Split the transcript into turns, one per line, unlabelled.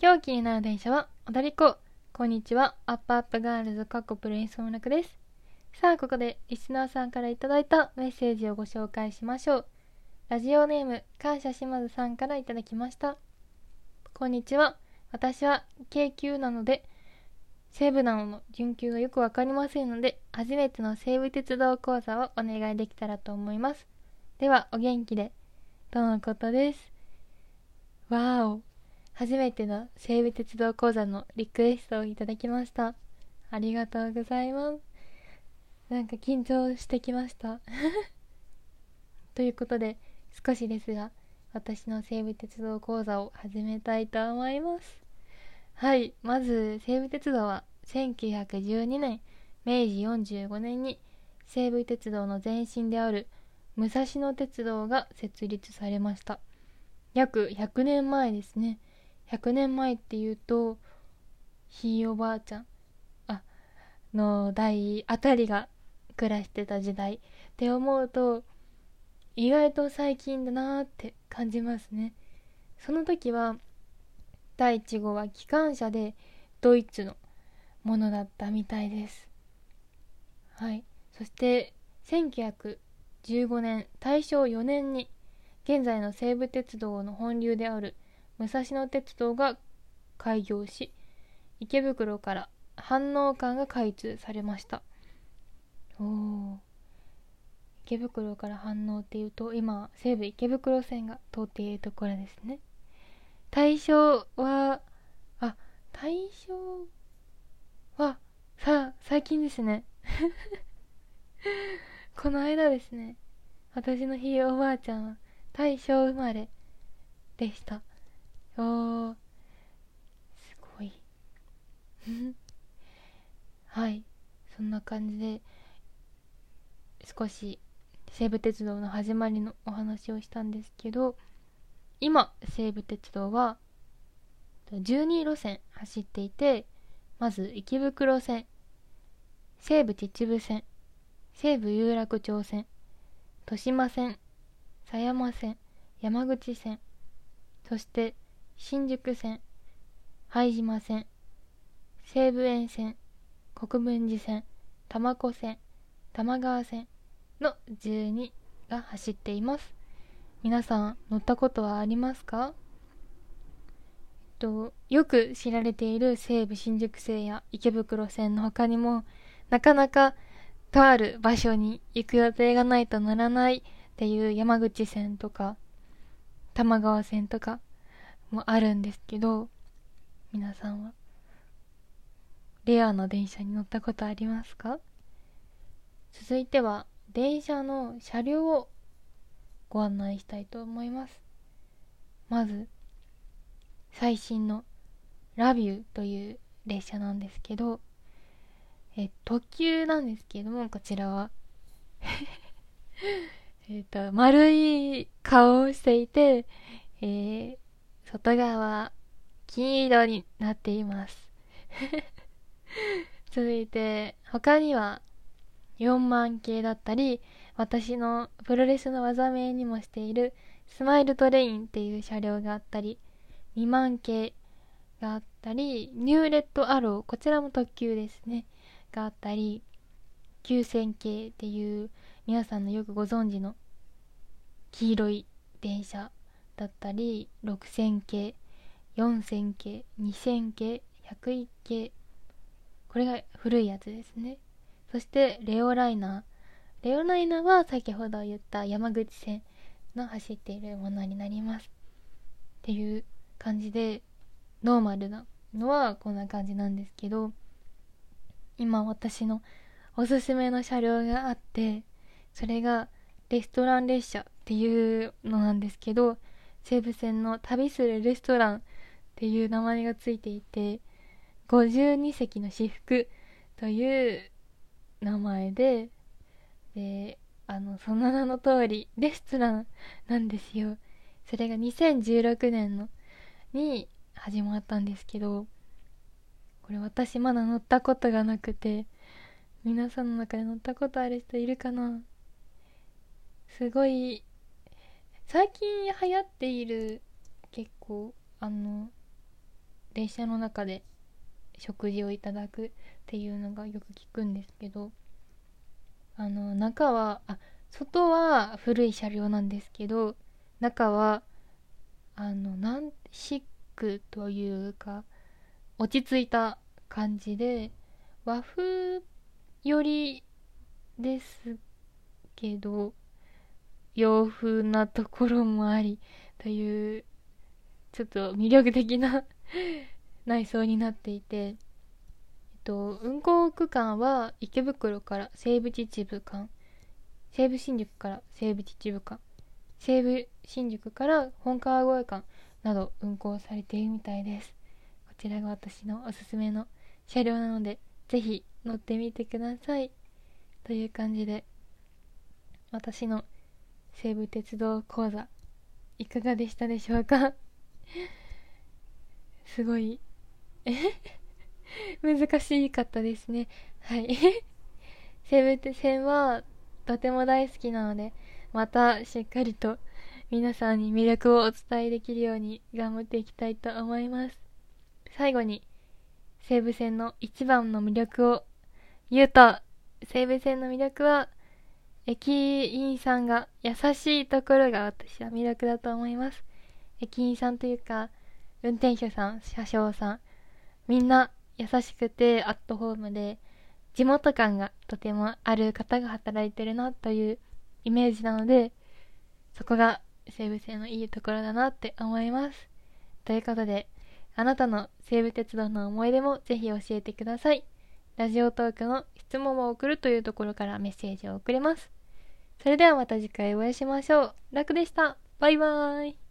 今日気になる電車は踊り子こんにちは。アップアップガールズかっこプロレスらくです。さあここでリスナーさんからいただいたメッセージをご紹介しましょう。ラジオネーム感謝島津さんからいただきました。こんにちは。私は京急なので西武なのの準急がよくわかりませんので初めての西武鉄道講座をお願いできたらと思います。ではお元気で。とのことです。わお。初めての西武鉄道講座のリクエストをいただきました。ありがとうございます。なんか緊張してきました。ということで少しですが私の西武鉄道講座を始めたいと思います。はいまず西武鉄道は1912年明治45年に西武鉄道の前身である武蔵野鉄道が設立されました。約100年前ですね。100年前っていうとひいおばあちゃんあの代あたりが暮らしてた時代って思うと意外と最近だなって感じますね。その時は第1号は機関車でドイツのものだったみたいです。はい。そして1915年大正4年に現在の西武鉄道の本流である武蔵野鉄道が開業し池袋から飯能間が開通されました。おお池袋から飯能っていうと今西武池袋線が通っているところですね。大正はあ大正はさあ最近ですね。この間ですね。私のひいおばあちゃんは大正生まれでした。おー。すごい。はい。そんな感じで少し西武鉄道の始まりのお話をしたんですけど今西武鉄道は12路線走っていてまず池袋線西武秩父線西武有楽町線豊島線狭山線山口線そして新宿線拝島線西武園線国分寺線多摩湖線玉川線の12が走っています。皆さん乗ったことはありますか？とよく知られている西武新宿線や池袋線の他にもなかなかとある場所に行く予定がないと乗らないっていう山口線とか玉川線とかもあるんですけど皆さんはレアな電車に乗ったことありますか？続いては電車の車両をご案内したいと思います。まず最新のラビューという列車なんですけどえ特急なんですけどもこちらは。えっと丸い顔をしていて、えー、外側は金色になっています。続いて他には4万系だったり私のプロレスの技名にもしているスマイルトレインっていう車両があったり2万系があったりニューレッドアローこちらも特急ですねがあったり9000系っていう皆さんのよくご存知の黄色い電車だったり6000系4000系2000系101系これが古いやつですね。そしてレオライナー。レオライナーは先ほど言った山口線の走っているものになりますっていう感じでノーマルなのはこんな感じなんですけど今私のおすすめの車両があってそれがレストラン列車っていうのなんですけど西武線の旅するレストランっていう名前がついていて52席の私服という名前でであのその名の通りレストランなんですよ。それが2016年のに始まったんですけどこれ私まだ乗ったことがなくて皆さんの中で乗ったことある人いるかな？すごい最近流行っている結構あの電車の中で食事をいただくっていうのがよく聞くんですけどあの中はあ外は古い車両なんですけど中はあのなんシックというか落ち着いた感じで和風よりですけど洋風なところもありというちょっと魅力的な 内装になっていて、えっと、運行区間は池袋から西武秩父間西武新宿から西武秩父間西武新宿から本川越間など運行されているみたいです。こちらが私のおすすめの車両なのでぜひ乗ってみてください。という感じで私の西武鉄道講座いかがでしたでしょうか？すごい。難しかったですね。はい。西武線はとても大好きなのでまたしっかりと皆さんに魅力をお伝えできるように頑張っていきたいと思います。最後に西武線の一番の魅力を言うと西武線の魅力は駅員さんが優しいところが私は魅力だと思います。駅員さんというか運転手さん車掌さんみんな優しくてアットホームで地元感がとてもある方が働いてるなというイメージなのでそこが西武線のいいところだなって思います。ということであなたの西武鉄道の思い出もぜひ教えてください。ラジオトークの質問を送るというところからメッセージを送れます。それではまた次回お会いしましょう。楽でした。バイバーイ。